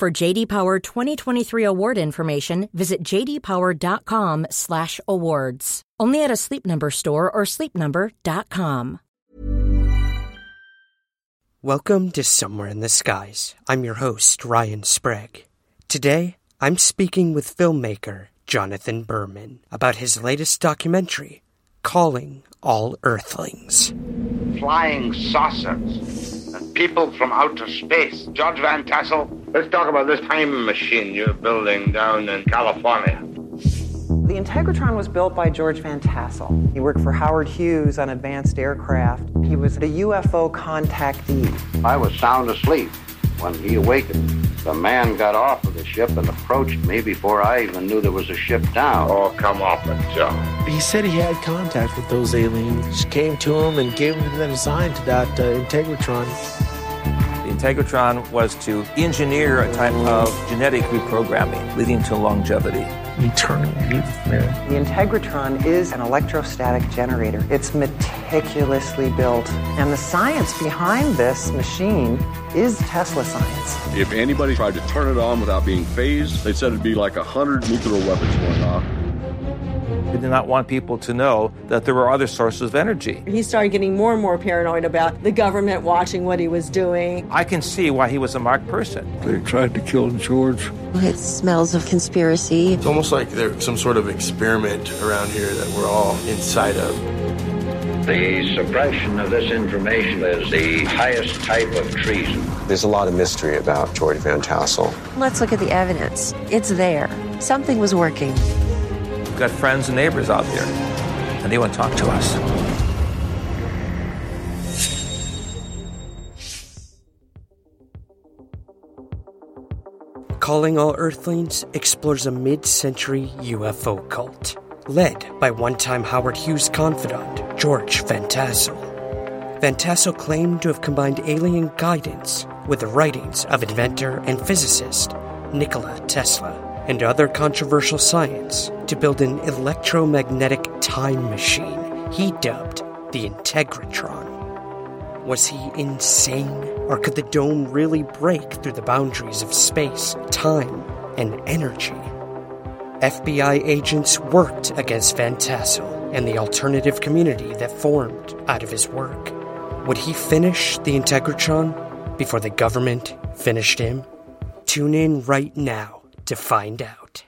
For JD Power 2023 award information, visit jdpower.com/awards. Only at a Sleep Number store or sleepnumber.com. Welcome to Somewhere in the Skies. I'm your host, Ryan Sprague. Today, I'm speaking with filmmaker Jonathan Berman about his latest documentary, Calling All Earthlings. Flying saucers and people from outer space. George Van Tassel, let's talk about this time machine you're building down in California. The Integratron was built by George Van Tassel. He worked for Howard Hughes on advanced aircraft. He was a UFO contactee. I was sound asleep when he awakened. The man got off of the ship and approached me before I even knew there was a ship down. Oh, come off it, Joe. He said he had contact with those aliens, came to him and gave him the design to that uh, Integratron. The Integratron was to engineer a type of genetic reprogramming leading to longevity. Eternal youth, man. The Integratron is an electrostatic generator. It's meticulously built. And the science behind this machine is Tesla science. If anybody tried to turn it on without being phased, they said it'd be like a hundred nuclear weapons going off. He did not want people to know that there were other sources of energy. He started getting more and more paranoid about the government watching what he was doing. I can see why he was a marked person. They tried to kill George. It smells of conspiracy. It's almost like there's some sort of experiment around here that we're all inside of. The suppression of this information is the highest type of treason. There's a lot of mystery about George Van Tassel. Let's look at the evidence. It's there. Something was working. Got friends and neighbors out there, and they want to talk to us. Calling All Earthlings explores a mid century UFO cult, led by one time Howard Hughes confidant George. Van Tassel claimed to have combined alien guidance with the writings of inventor and physicist Nikola Tesla and other controversial science to build an electromagnetic time machine he dubbed the Integratron. Was he insane, or could the dome really break through the boundaries of space, time, and energy? FBI agents worked against Van Tassel and the alternative community that formed out of his work. Would he finish the Integratron before the government finished him? Tune in right now to find out.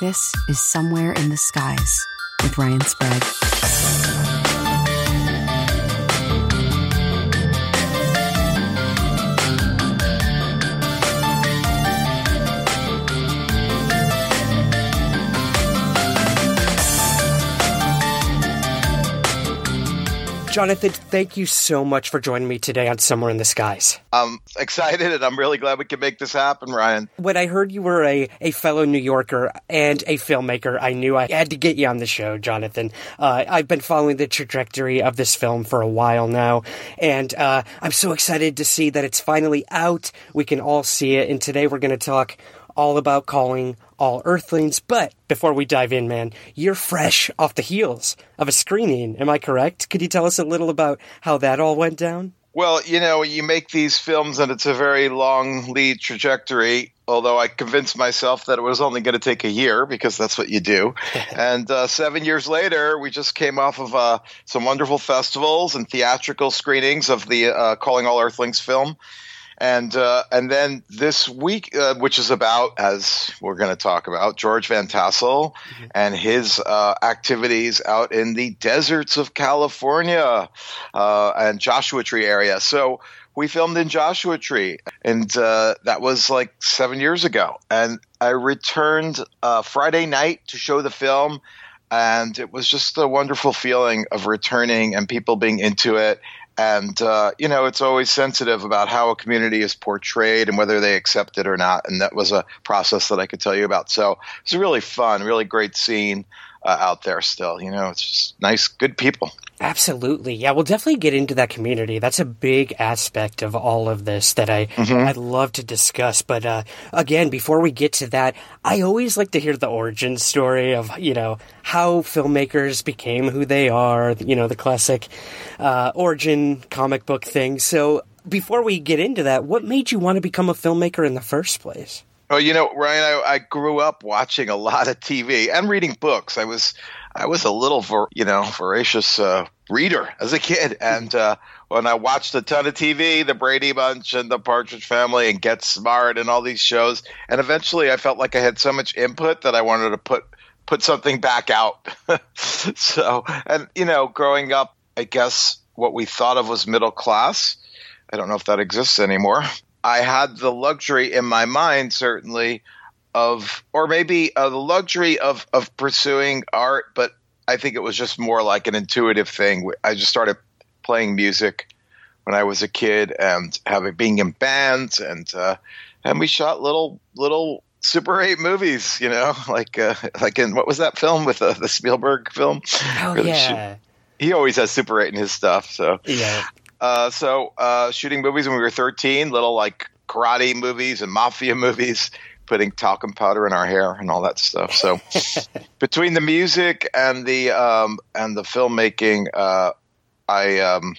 This is Somewhere in the Skies with Ryan Sprague. Jonathan, thank you so much for joining me today on Somewhere in the Skies. I'm excited and I'm really glad we can make this happen, Ryan. When I heard you were a, a fellow New Yorker and a filmmaker, I knew I had to get you on the show, Jonathan. Uh, I've been following the trajectory of this film for a while now, and uh, I'm so excited to see that it's finally out. We can all see it, and today we're going to talk all about calling all Earthlings. But before we dive in, man, you're fresh off the heels of a screening. Am I correct? Could you tell us a little about how that all went down? Well, you know, you make these films and it's a very long lead trajectory. Although I convinced myself that it was only going to take a year because that's what you do. and uh, seven years later, we just came off of uh, some wonderful festivals and theatrical screenings of the uh, Calling All Earthlings film and uh, and then this week, uh, which is about, as we're going to talk about, George Van Tassel mm-hmm. and his uh, activities out in the deserts of California uh, and Joshua Tree area. So we filmed in Joshua Tree, and uh, that was like seven years ago. And I returned uh, Friday night to show the film. and it was just a wonderful feeling of returning and people being into it. And uh, you know, it's always sensitive about how a community is portrayed and whether they accept it or not. And that was a process that I could tell you about. So it's a really fun, really great scene uh, out there. Still, you know, it's just nice, good people. Absolutely. Yeah, we'll definitely get into that community. That's a big aspect of all of this that I mm-hmm. I'd love to discuss. But uh, again, before we get to that, I always like to hear the origin story of you know how filmmakers became who they are. You know, the classic uh, origin comic book thing. So before we get into that, what made you want to become a filmmaker in the first place? Oh, you know, Ryan, I, I grew up watching a lot of TV and reading books. I was I was a little, vor, you know, voracious uh, reader as a kid, and uh, when I watched a ton of TV, The Brady Bunch and The Partridge Family and Get Smart and all these shows, and eventually I felt like I had so much input that I wanted to put put something back out. so, and you know, growing up, I guess what we thought of was middle class. I don't know if that exists anymore. I had the luxury in my mind, certainly, of, or maybe uh, the luxury of of pursuing art, but I think it was just more like an intuitive thing. I just started playing music when I was a kid and having being in bands and uh, and we shot little little Super 8 movies, you know, like uh, like in what was that film with uh, the Spielberg film? Oh yeah. He always has Super 8 in his stuff, so yeah. Uh, so uh, shooting movies when we were 13, little like karate movies and mafia movies, putting talcum powder in our hair and all that stuff. So between the music and the um, and the filmmaking, uh, I um,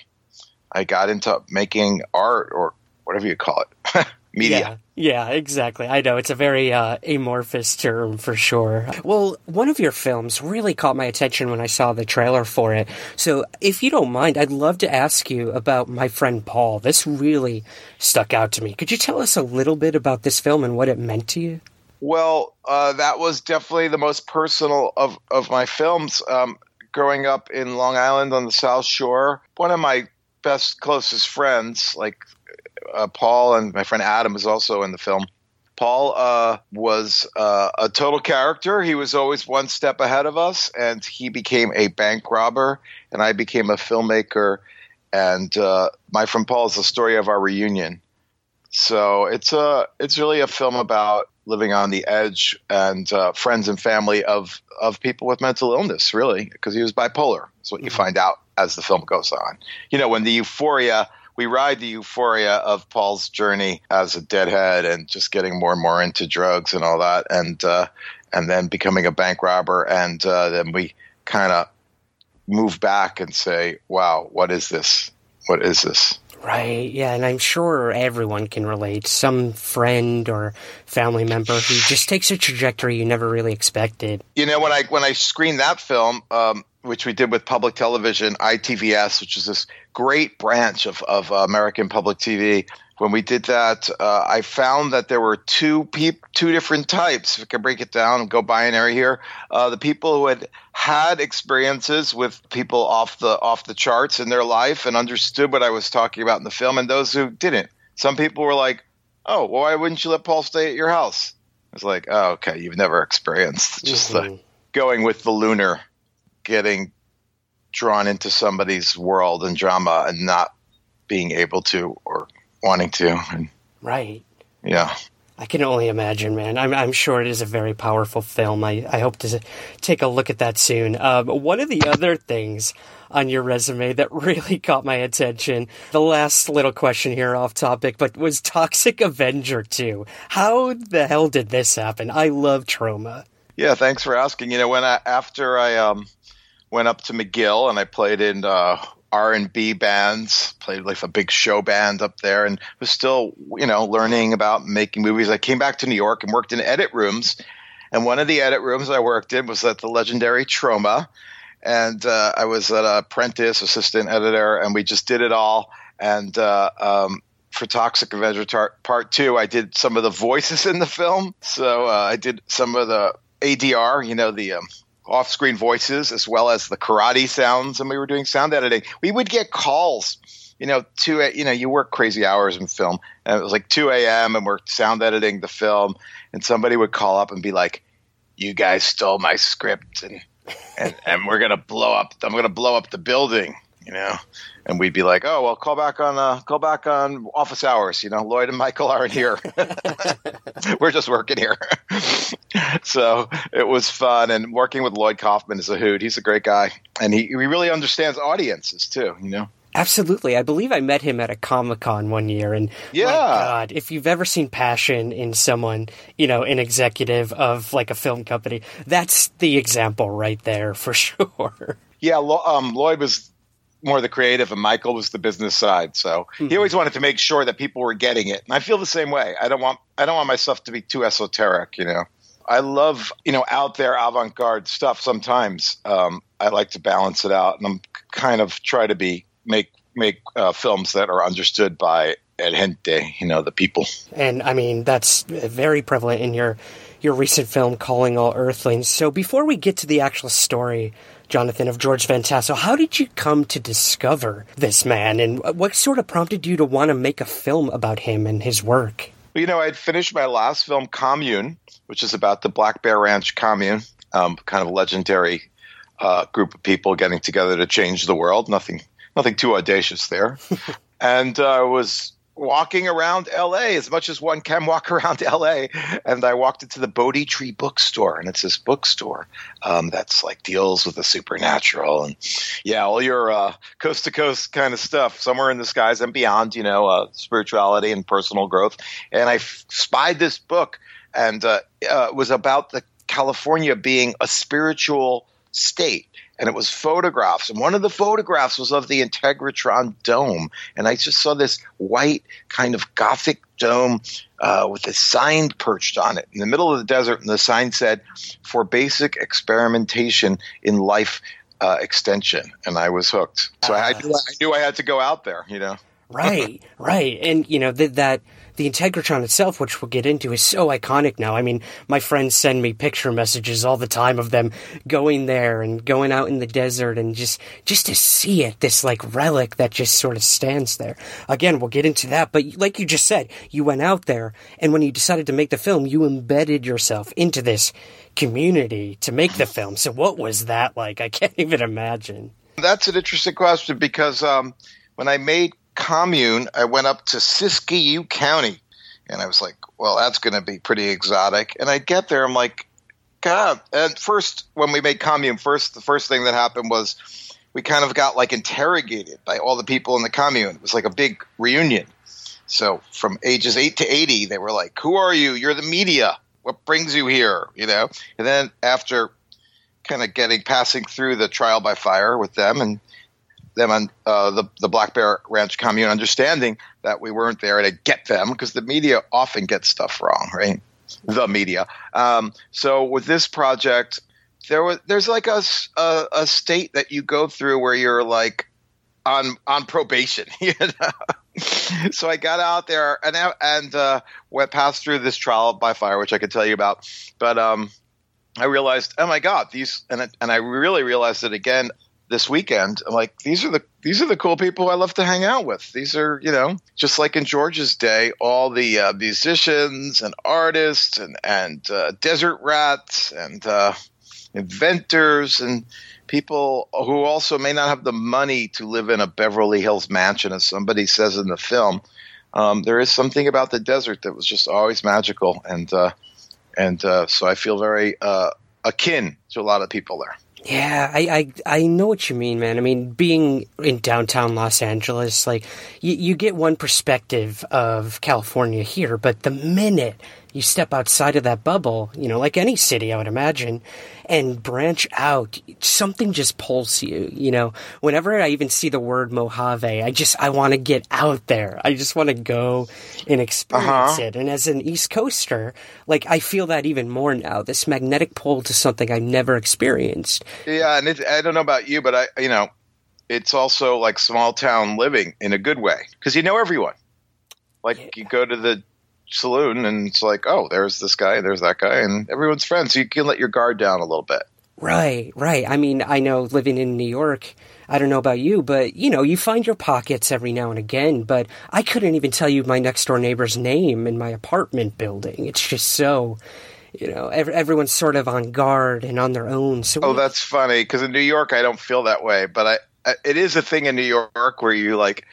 I got into making art or whatever you call it. media. Yeah, yeah, exactly. I know it's a very uh, amorphous term for sure. Well, one of your films really caught my attention when I saw the trailer for it. So, if you don't mind, I'd love to ask you about my friend Paul. This really stuck out to me. Could you tell us a little bit about this film and what it meant to you? Well, uh, that was definitely the most personal of of my films. Um, growing up in Long Island on the South Shore, one of my best closest friends, like uh, Paul and my friend Adam is also in the film. Paul uh, was uh, a total character. He was always one step ahead of us, and he became a bank robber, and I became a filmmaker. And uh, my friend Paul is the story of our reunion. So it's a it's really a film about living on the edge and uh, friends and family of of people with mental illness. Really, because he was bipolar. That's what mm-hmm. you find out as the film goes on. You know, when the euphoria we ride the euphoria of Paul's journey as a deadhead and just getting more and more into drugs and all that, and uh, and then becoming a bank robber, and uh, then we kind of move back and say, "Wow, what is this? What is this?" Right, yeah, and I'm sure everyone can relate. Some friend or family member who just takes a trajectory you never really expected. You know, when I when I screened that film, um, which we did with public television, ITVS, which is this great branch of, of American public TV. When we did that, uh, I found that there were two peop- two different types. If I can break it down and go binary here, uh, the people who had had experiences with people off the off the charts in their life and understood what I was talking about in the film, and those who didn't. Some people were like, "Oh, well, why wouldn't you let Paul stay at your house?" It's like, "Oh, okay, you've never experienced just mm-hmm. the going with the lunar." getting drawn into somebody's world and drama and not being able to or wanting to. And, right. Yeah. I can only imagine, man. I'm, I'm sure it is a very powerful film. I, I hope to take a look at that soon. Um, one of the other things on your resume that really caught my attention, the last little question here off topic, but was Toxic Avenger 2. How the hell did this happen? I love Troma. Yeah, thanks for asking. You know, when I, after I, um, went up to McGill and I played in uh, R and B bands, played like a big show band up there, and was still you know learning about making movies. I came back to New York and worked in edit rooms, and one of the edit rooms I worked in was at the legendary Troma, and uh, I was an apprentice assistant editor, and we just did it all. And uh, um, for Toxic Avenger tar- Part Two, I did some of the voices in the film, so uh, I did some of the ADR, you know the um, off-screen voices as well as the karate sounds, and we were doing sound editing. We would get calls. You know, two. You know, you work crazy hours in film, and it was like two a.m. and we're sound editing the film, and somebody would call up and be like, "You guys stole my script," and and and we're gonna blow up. I'm gonna blow up the building, you know. And we'd be like, oh well, call back on uh, call back on office hours. You know, Lloyd and Michael aren't here. we're just working here. so it was fun, and working with Lloyd Kaufman is a hoot. He's a great guy, and he he really understands audiences too. You know. Absolutely. I believe I met him at a Comic Con one year. And yeah. my God, if you've ever seen passion in someone, you know, an executive of like a film company, that's the example right there for sure. Yeah. Um, Lloyd was more the creative and Michael was the business side. So mm-hmm. he always wanted to make sure that people were getting it. And I feel the same way. I don't want, I don't want my stuff to be too esoteric, you know. I love, you know, out there avant garde stuff sometimes. Um, I like to balance it out and I'm kind of try to be make make uh, films that are understood by el gente, you know, the people. And I mean, that's very prevalent in your your recent film, Calling All Earthlings. So before we get to the actual story, Jonathan, of George Van Tassel, how did you come to discover this man, and what sort of prompted you to want to make a film about him and his work? Well, you know, I'd finished my last film, Commune, which is about the Black Bear Ranch commune, um, kind of legendary uh, group of people getting together to change the world. Nothing nothing too audacious there. and I uh, was walking around LA as much as one can walk around LA. And I walked into the Bodhi Tree bookstore, and it's this bookstore um, that's like deals with the supernatural and yeah, all your coast to coast kind of stuff, somewhere in the skies and beyond, you know, uh, spirituality and personal growth. And I f- spied this book, and uh, uh, it was about the California being a spiritual state and it was photographs. And one of the photographs was of the Integratron dome. And I just saw this white kind of gothic dome uh, with a sign perched on it in the middle of the desert. And the sign said, for basic experimentation in life uh, extension. And I was hooked. So uh, I, knew, I knew I had to go out there, you know. right, right. And, you know, th- that the Integratron itself, which we'll get into, is so iconic now. I mean, my friends send me picture messages all the time of them going there and going out in the desert and just just to see it, this like relic that just sort of stands there. Again, we'll get into that, but like you just said, you went out there and when you decided to make the film, you embedded yourself into this community to make the film. So what was that like? I can't even imagine. That's an interesting question because um, when I made commune, I went up to Siskiyou County. And I was like, well, that's going to be pretty exotic. And I get there, I'm like, God. And first, when we made commune, first, the first thing that happened was we kind of got like interrogated by all the people in the commune. It was like a big reunion. So from ages 8 to 80, they were like, who are you? You're the media. What brings you here? You know? And then after kind of getting passing through the trial by fire with them and them on uh, the the Black Bear Ranch commune, understanding that we weren't there to get them because the media often gets stuff wrong, right? The media. Um, so with this project, there was there's like a, a, a state that you go through where you're like on on probation, you know. so I got out there and and uh, went passed through this trial by fire, which I could tell you about, but um, I realized, oh my god, these and and I really realized it again this weekend. I'm like, these are the these are the cool people I love to hang out with. These are, you know, just like in George's day, all the uh, musicians and artists and and uh, desert rats and uh, inventors and people who also may not have the money to live in a Beverly Hills mansion, as somebody says in the film. Um, there is something about the desert that was just always magical, and uh, and uh, so I feel very uh, akin to a lot of people there. Yeah, I, I I know what you mean, man. I mean, being in downtown Los Angeles, like you, you get one perspective of California here, but the minute you step outside of that bubble, you know, like any city, I would imagine, and branch out, something just pulls you, you know. Whenever I even see the word Mojave, I just, I want to get out there. I just want to go and experience uh-huh. it. And as an East Coaster, like, I feel that even more now, this magnetic pull to something I've never experienced. Yeah, and it, I don't know about you, but I, you know, it's also like small town living in a good way because you know everyone. Like yeah. you go to the saloon and it's like, oh, there's this guy, there's that guy, and everyone's friends. So you can let your guard down a little bit. Right, right. I mean, I know living in New York, I don't know about you, but you know, you find your pockets every now and again, but I couldn't even tell you my next door neighbor's name in my apartment building. It's just so you know, ev- everyone's sort of on guard and on their own. So oh, that's funny because in New York I don't feel that way, but I, I it is a thing in New York where you like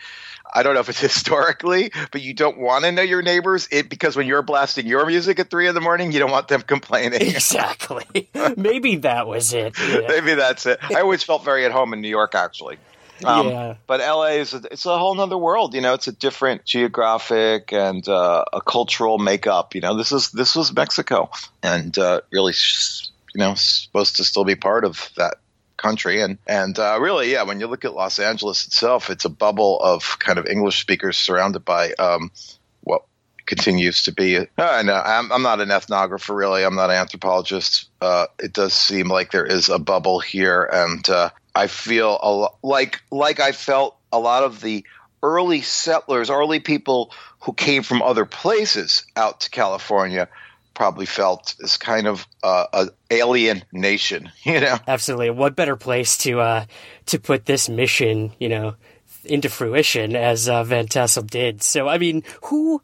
I don't know if it's historically, but you don't want to know your neighbors it because when you're blasting your music at three in the morning, you don't want them complaining. Exactly. Maybe that was it. Yeah. Maybe that's it. I always felt very at home in New York, actually. Um, yeah. But LA is a, it's a whole nother world. You know, it's a different geographic and uh, a cultural makeup. You know, this is this was Mexico, and uh, really, you know, supposed to still be part of that country. And and uh, really, yeah, when you look at Los Angeles itself, it's a bubble of kind of English speakers surrounded by um, what continues to be. I know I'm, I'm not an ethnographer, really. I'm not an anthropologist. Uh, it does seem like there is a bubble here, and uh, I feel a lo- like like I felt a lot of the early settlers, early people who came from other places out to California probably felt as kind of uh, an alien nation, you know. Absolutely. What better place to uh, to put this mission, you know, into fruition as uh, Van Tassel did? So, I mean, who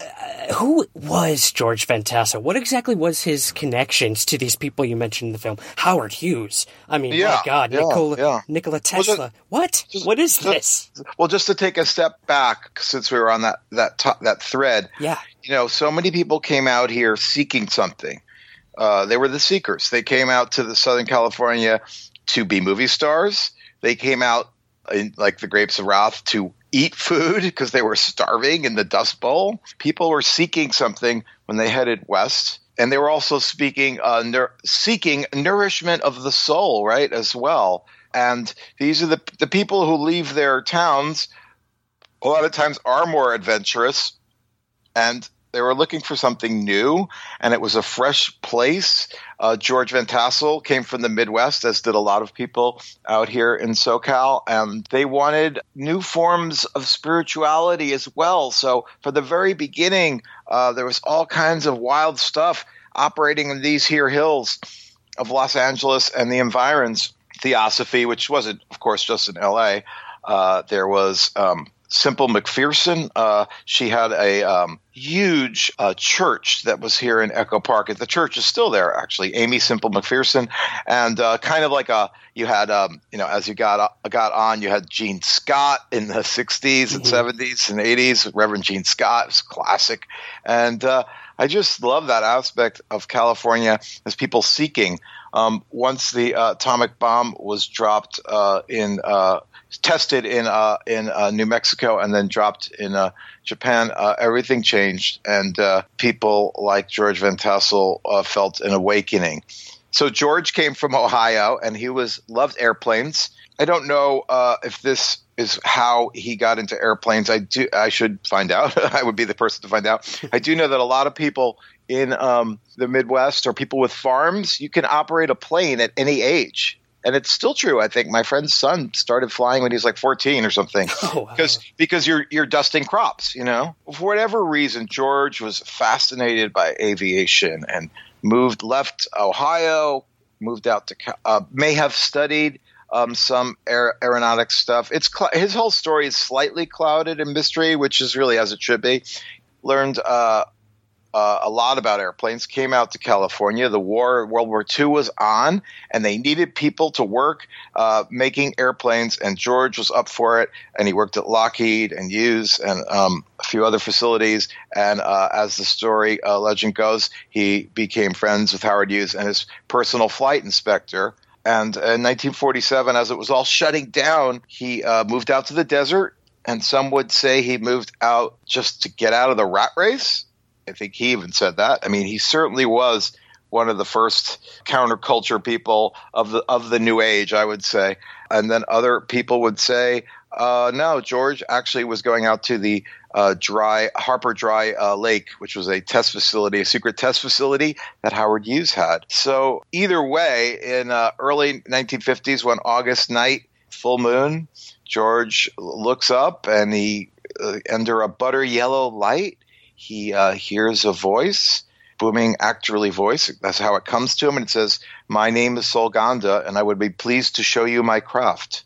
uh, who was George Van Tassel? What exactly was his connections to these people you mentioned in the film? Howard Hughes. I mean, Yeah, my God, yeah, Nikola, yeah. Nikola Well, just- Tesla. what? what is this? Well, just to take a step back, since we were on that that that thread, Yeah. you know, so many people came out here seeking something. Uh, they were the seekers. They came out to the Southern California to be movie stars. They came out in, like the Grapes of Wrath to eat food because they were starving in the Dust Bowl. People were seeking something when they headed west. And they were also speaking, uh, nur- seeking nourishment of the soul, right, as well. And these are the the people who leave their towns. A lot of times are more adventurous, and they were looking for something new, and it was a fresh place. Uh, George Van Tassel came from the Midwest, as did a lot of people out here in SoCal, and they wanted new forms of spirituality as well. So, for the very beginning, uh, there was all kinds of wild stuff operating in these here hills of Los Angeles and the environs. Theosophy, which wasn't, of course, just in LA. Uh, there was um, Semple McPherson. Uh, she had a um, huge uh, church that was here in Echo Park. The church is still there, actually. Aimee Semple McPherson, and uh, kind of like a you had um, you know as you got got on, you had Gene Scott in the '60s and '70s and '80s. Reverend Gene Scott was classic, and uh, I just love that aspect of California as people seeking. Um, once the uh, atomic bomb was dropped uh, in, uh, tested in uh, in uh, New Mexico, and then dropped in uh, Japan, uh, everything changed, and uh, people like George Van Tassel uh, felt an awakening. So George came from Ohio, and he was loved airplanes. I don't know if this is how he got into airplanes. I do. I should find out. I would be the person to find out. I do know that a lot of people in um, the Midwest or people with farms, you can operate a plane at any age. And it's still true. I think my friend's son started flying when he was like 14 or something. Because because you're you're dusting crops, you know. For whatever reason, George was fascinated by aviation and moved left Ohio, moved out to uh, may have studied um, some aer- aeronautic stuff. It's cl- his whole story is slightly clouded in mystery, which is really as it should be. Learned uh, uh, a lot about airplanes. Came out to California. The war, World War II, was on, and they needed people to work uh, making airplanes. And George was up for it, and he worked at Lockheed and Hughes and um, a few other facilities. And uh, as the story uh, legend goes, he became friends with Howard Hughes and his personal flight inspector. And in 1947, as it was all shutting down, he uh, moved out to the desert. And some would say he moved out just to get out of the rat race. I think he even said that. I mean, he certainly was one of the first counterculture people of the of the new age, I would say. And then other people would say, uh, no, George actually was going out to the uh, dry Harper Dry uh, Lake, which was a test facility, a secret test facility that Howard Hughes had. So either way, in uh, early 1950s, one August night, full moon, George looks up and he uh, under a butter yellow light he uh, hears a voice, booming actorly voice. That's how it comes to him, and it says, "My name is Solganda, and I would be pleased to show you my craft."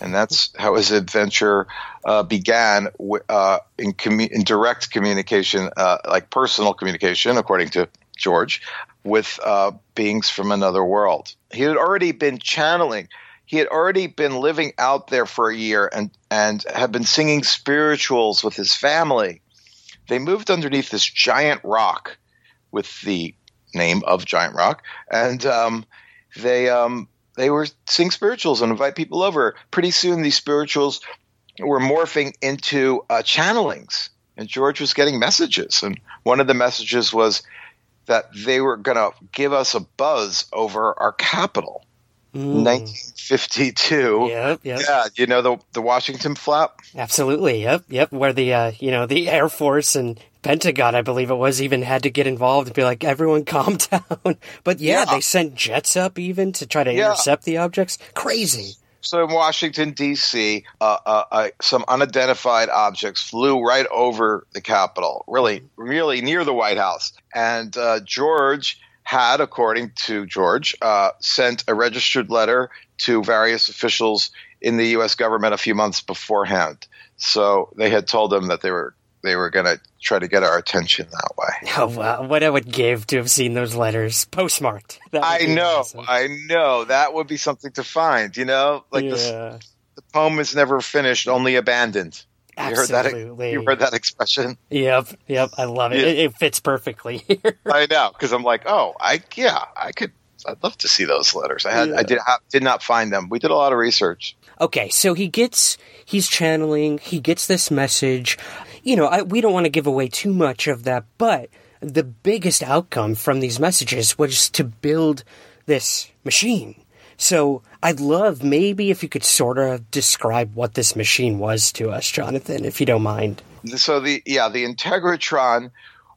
And that's how his adventure uh, began uh, in, commu- in direct communication, uh, like personal communication, according to George, with uh, beings from another world. He had already been channeling. He had already been living out there for a year and, and had been singing spirituals with his family. They moved underneath this giant rock with the name of Giant Rock, and um, they um, they were sing spirituals and invite people over. Pretty soon, these spirituals were morphing into uh, channelings, and George was getting messages. And one of the messages was that they were going to give us a buzz over our capital. Mm. 1952. Yep, yep. Yeah, you know the the Washington flap. Absolutely. Yep, yep. Where the uh, you know the Air Force and Pentagon, I believe it was, even had to get involved and be like, "Everyone, calm down." but yeah, Yeah. they sent jets up even to try to Yeah. intercept the objects. Crazy. So in Washington D.C., uh, uh, uh, some unidentified objects flew right over the Capitol, really, really near the White House. And uh, George had, according to George, uh, sent a registered letter to various officials in the U.S. government a few months beforehand. So they had told them that they were they were going to try to get our attention that way. Oh wow, what I would give to have seen those letters postmarked. I know, awesome. I know. That would be something to find. You know, like this, Yeah. the poem is never finished, only abandoned. You heard that? You heard that expression? Yep, yep. I love it. Yeah. It, it fits perfectly here. I know because I'm like, oh, I yeah, I could. I'd love to see those letters. I had, Yeah. I did, ha- did not find them. We did a lot of research. Okay, so he gets he's channeling, he gets this message. You know, I, we don't want to give away too much of that, but the biggest outcome from these messages was to build this machine. So I'd love maybe if you could sort of describe what this machine was to us, Jonathan, if you don't mind. So the yeah, the Integratron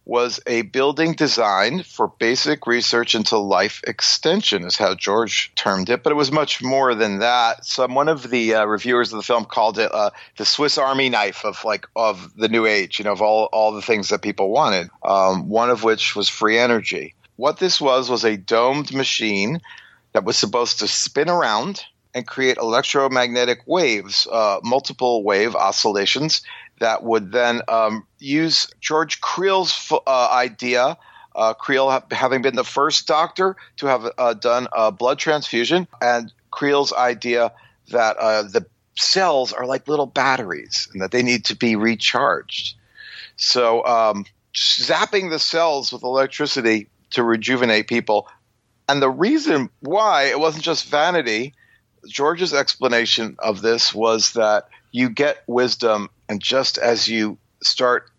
was a building designed for basic research into life extension, is how George termed it. But it was much more than that. Some one of the uh, reviewers of the film called it uh, the Swiss Army knife of like of the new age. You know, of all all the things that people wanted. Um, one of which was free energy. What this was was a domed machine that was supposed to spin around and create electromagnetic waves, uh, multiple wave oscillations that would then um, use George Creel's uh, idea. Uh, Creel ha- having been the first doctor to have uh, done a blood transfusion, and Creel's idea that uh, the cells are like little batteries and that they need to be recharged. So, um, zapping the cells with electricity to rejuvenate people. And the reason why it wasn't just vanity, George's explanation of this was that you get wisdom, and just as you start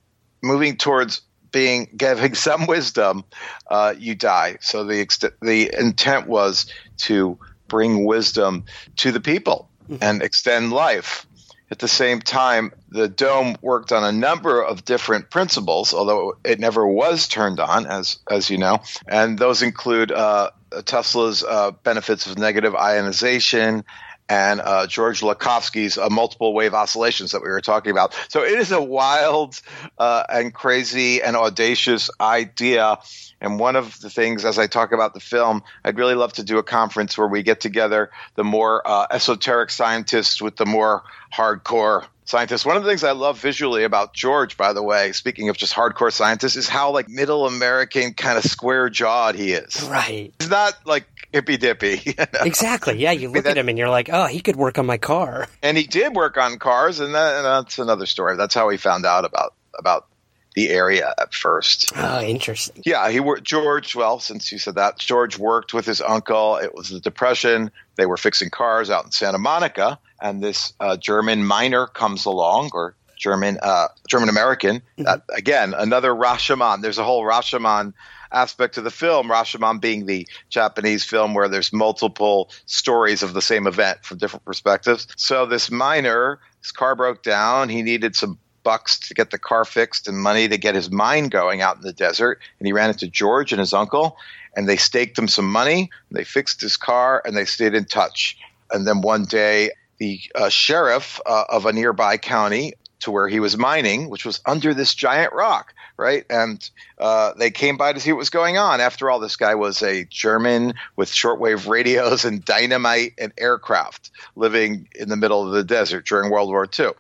moving towards being giving some wisdom, uh, you die. So the ext- the intent was to bring wisdom to the people and extend life. At the same time, the dome worked on a number of different principles, although it never was turned on, as as you know, and those include uh, Tesla's uh, benefits of negative ionization and uh, George Lakhovsky's uh, multiple wave oscillations that we were talking about. So it is a wild uh, and crazy and audacious idea. And one of the things, as I talk about the film, I'd really love to do a conference where we get together the more uh, esoteric scientists with the more hardcore scientists. One of the things I love visually about George, by the way, speaking of just hardcore scientists, is how like middle American kind of square jawed he is. Right. He's not like hippy dippy. you know? Exactly. Yeah, you look at him and you're like, oh, he could work on my car. And he did work on cars, and, that, and that's another story. That's how he found out about about the area at first. Oh, interesting. Yeah, he worked. George, well, since you said that, George worked with his uncle. It was the Depression. They were fixing cars out in Santa Monica, and this uh, German miner comes along, or German uh, German American. Uh, again, another Rashomon. There's a whole Rashomon aspect of the film. Rashomon being the Japanese film where there's multiple stories of the same event from different perspectives. So this miner, his car broke down. He needed some bucks to get the car fixed and money to get his mine going out in the desert. And he ran into George and his uncle, and they staked him some money. They fixed his car, and they stayed in touch. And then one day, the uh, sheriff uh, of a nearby county to where he was mining, which was under this giant rock, right? And uh, they came by to see what was going on. After all, this guy was a German with shortwave radios and dynamite and aircraft living in the middle of the desert during World War II.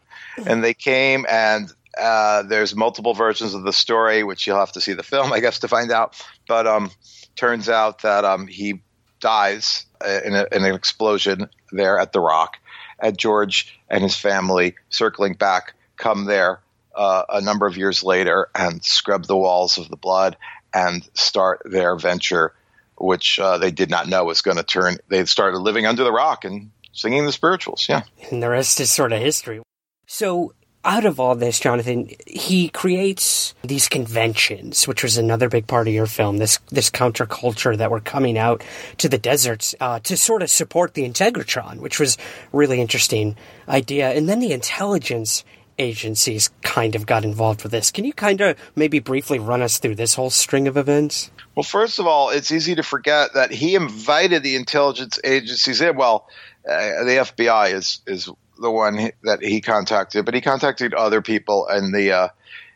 And they came and Uh, there's multiple versions of the story, which you'll have to see the film, I guess, to find out. But um, turns out that um, he dies uh, in, a, in, an explosion there at the Rock. And George and his family, circling back, come there uh, a number of years later and scrub the walls of the blood and start their venture, which uh, they did not know was going to turn. They started living under the rock and singing the spirituals. Yeah. And the rest is sort of history. So out of all this, Jonathan, he creates these conventions, which was another big part of your film. This this counterculture that were coming out to the deserts uh, to sort of support the Integratron, which was really interesting idea. And then the intelligence agencies kind of got involved with this. Can you kind of maybe briefly run us through this whole string of events? Well, first of all, it's easy to forget that he invited the intelligence agencies in. Well, uh, the FBI is is the one that he contacted, but he contacted other people in the uh,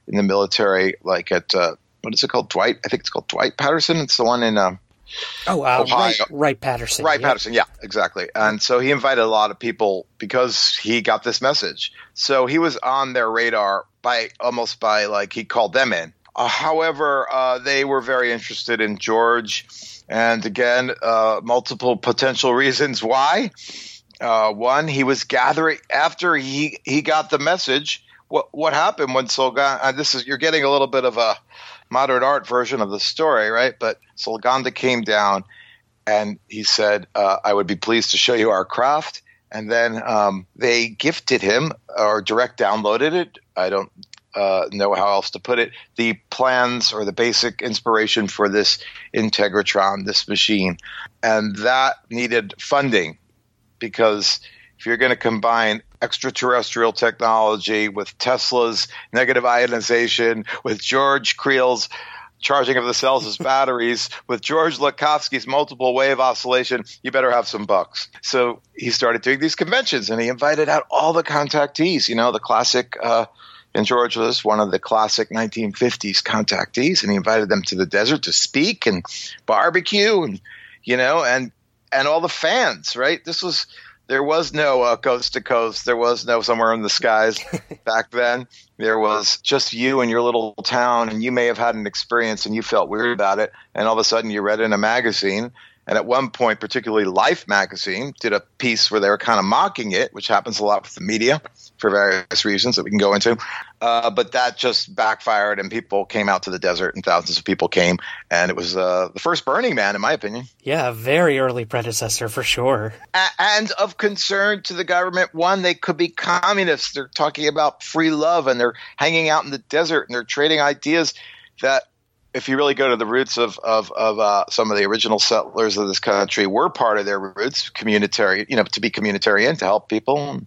in the military, like at uh, what is it called? Dwight, I think it's called Dwight Patterson. It's the one in um, oh uh. Wright, Patterson. Wright Patterson, yeah, exactly. And so he invited a lot of people because he got this message. So he was on their radar by almost by like he called them in. Uh, however, uh, they were very interested in George, and again, uh, multiple potential reasons why. Uh, one, he was gathering after he he got the message. What what happened when Solgan? Uh, this is you're getting a little bit of a modern art version of the story, right? But Solganda came down and he said, uh, "I would be pleased to show you our craft." And then um, they gifted him or direct downloaded it. I don't uh, know how else to put it. The plans or the basic inspiration for this Integratron, this machine, and that needed funding because if you're going to combine extraterrestrial technology with Tesla's negative ionization, with George Creel's charging of the cells as batteries, with George Lakhovsky's multiple wave oscillation, you better have some bucks. So he started doing these conventions and he invited out all the contactees, you know, the classic. Uh, and George was one of the classic 1950s contactees, and he invited them to the desert to speak and barbecue, and you know, and and all the fans, right? This was there was no uh, coast to coast. There was no somewhere in the skies back then. There was just you and your little town, and you may have had an experience and you felt weird about it, and all of a sudden you read it in a magazine. And at one point, particularly Life magazine did a piece where they were kind of mocking it, which happens a lot with the media for various reasons that we can go into. Uh, but that just backfired, and people came out to the desert, and thousands of people came, and it was uh, the first Burning Man, in my opinion. Yeah, a very early predecessor for sure. A- and of concern to the government, one, they could be communists. They're talking about free love, and they're hanging out in the desert, and they're trading ideas that. If you really go to the roots of of, of uh, some of the original settlers of this country, were part of their roots, communitarian, you know, to be communitarian, to help people,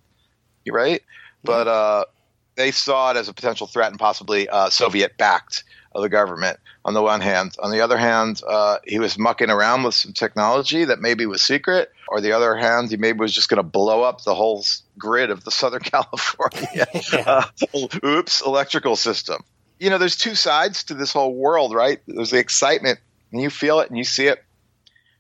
You right? but uh, they saw it as a potential threat and possibly uh, Soviet backed of the government on the one hand. On the other hand, uh, he was mucking around with some technology that maybe was secret. Or the other hand, he maybe was just going to blow up the whole grid of the Southern California, uh, oops, electrical system. You know, there's two sides to this whole world, right? There's the excitement, and you feel it and you see it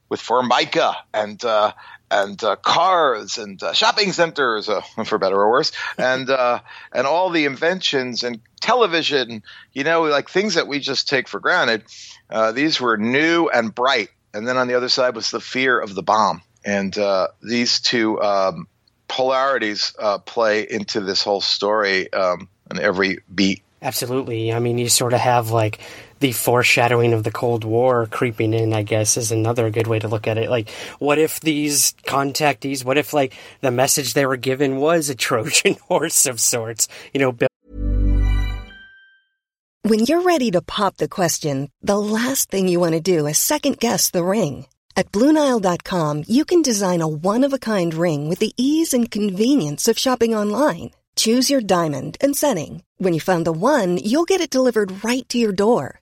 with Formica and uh, and uh, cars and uh, shopping centers, uh, for better or worse, and uh, and all the inventions and television, you know, like things that we just take for granted. Uh, these were new and bright, and then on the other side was the fear of the bomb, and uh, these two um, polarities play into this whole story um, and every beat. Absolutely. I mean, you sort of have like the foreshadowing of the Cold War creeping in, I guess, is another good way to look at it. Like, what if these contactees, what if, like, the message they were given was a Trojan horse of sorts? You know, when you're ready to pop the question, the last thing you want to do is second guess the ring. At Bluenile.com, you can design a one of a kind ring with the ease and convenience of shopping online. Choose your diamond and setting. When you find the one, you'll get it delivered right to your door.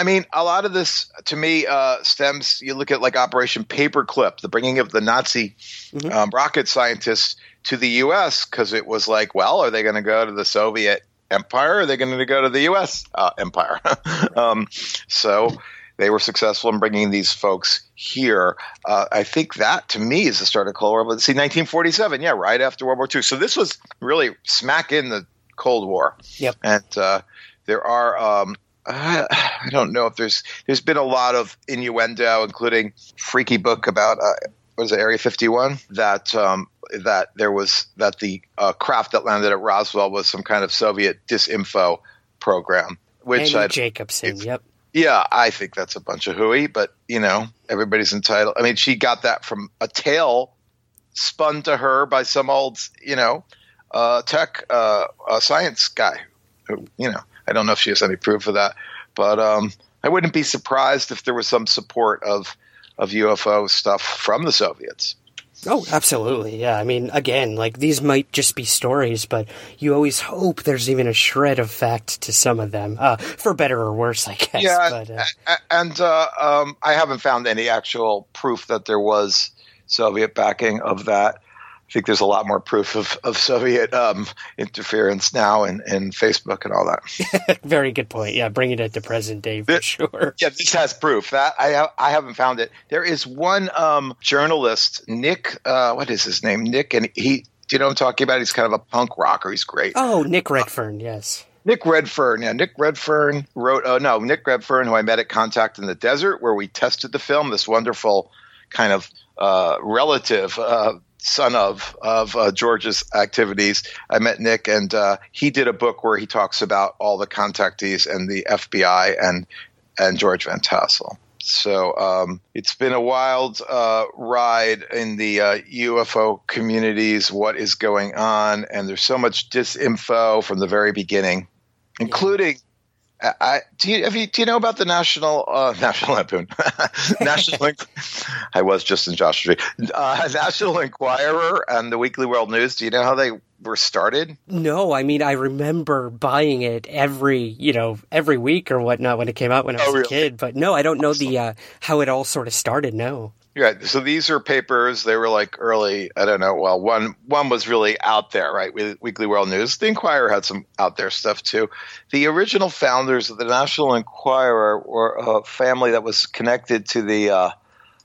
I mean, a lot of this to me uh, stems. You look at like Operation Paperclip, the bringing of the Nazi um, rocket scientists to the U.S. because it was like, well, are they going to go to the Soviet Empire? Or are they going to go to the U.S. Uh, Empire? um, so they were successful in bringing these folks here. Uh, I think that to me is the start of Cold War. But see, 1947, yeah, right after World War II. So this was really smack in the Cold War. Yep. And uh, there are. Um, I I don't know if there's there's been a lot of innuendo, including freaky book about uh, what is it, Area 51 that um, that there was that the uh, craft that landed at Roswell was some kind of Soviet disinfo program, which I Jacobsen. Yep. yeah, I think that's a bunch of hooey, but you know, everybody's entitled. I mean, she got that from a tale spun to her by some old, you know, uh, tech uh, uh, science guy. Who, you know, I don't know if she has any proof of that, but um, I wouldn't be surprised if there was some support of of UFO stuff from the Soviets. Oh, absolutely. Yeah. I mean, again, like these might just be stories, but you always hope there's even a shred of fact to some of them, uh, for better or worse, I guess. Yeah, But, uh, and uh, um, I haven't found any actual proof that there was Soviet backing of that. I think there's a lot more proof of, of Soviet um, interference now in, in Facebook and all that. very good point. Yeah. Bringing it to present day for sure. Yeah, this has proof. That I ha- I haven't found it. There is one um, journalist, Nick. Uh, what is his name? Nick, and he. Do you know what I'm talking about? He's kind of a punk rocker. He's great. Oh, Nick Redfern. Yes. Nick Redfern, yeah, Nick Redfern wrote. Oh no, Nick Redfern, who I met at Contact in the Desert, where we tested the film. This wonderful kind of uh, relative uh, son of of uh, George's activities. I met Nick, and uh, he did a book where he talks about all the contactees and the FBI and and George Van Tassel. So um, it's been a wild uh, ride in the uh, UFO communities. What is going on? And there's so much disinfo from the very beginning, including. I, do you have you do you know about the National uh, National Lampoon National Enqu- I was just in Joshua Tree uh, National Enquirer and the Weekly World News. Do you know how they were started? No, I mean, I remember buying it every, you know, every week or whatnot when it came out when I was Oh, a kid. But no, I don't know the uh, how it all sort of started. No. Right. So these are papers. They were like early. I don't know. Well, one one was really out there, right? With Weekly World News. The Inquirer had some out there stuff too. The original founders of the National Enquirer were a family that was connected to the uh,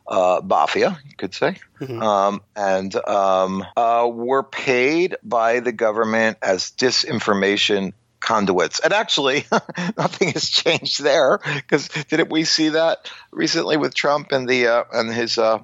uh, mafia, you could say, um, and um, uh, were paid by the government as disinformation conduits. And actually, nothing has changed there because didn't we see that recently with Trump and the uh, and his uh,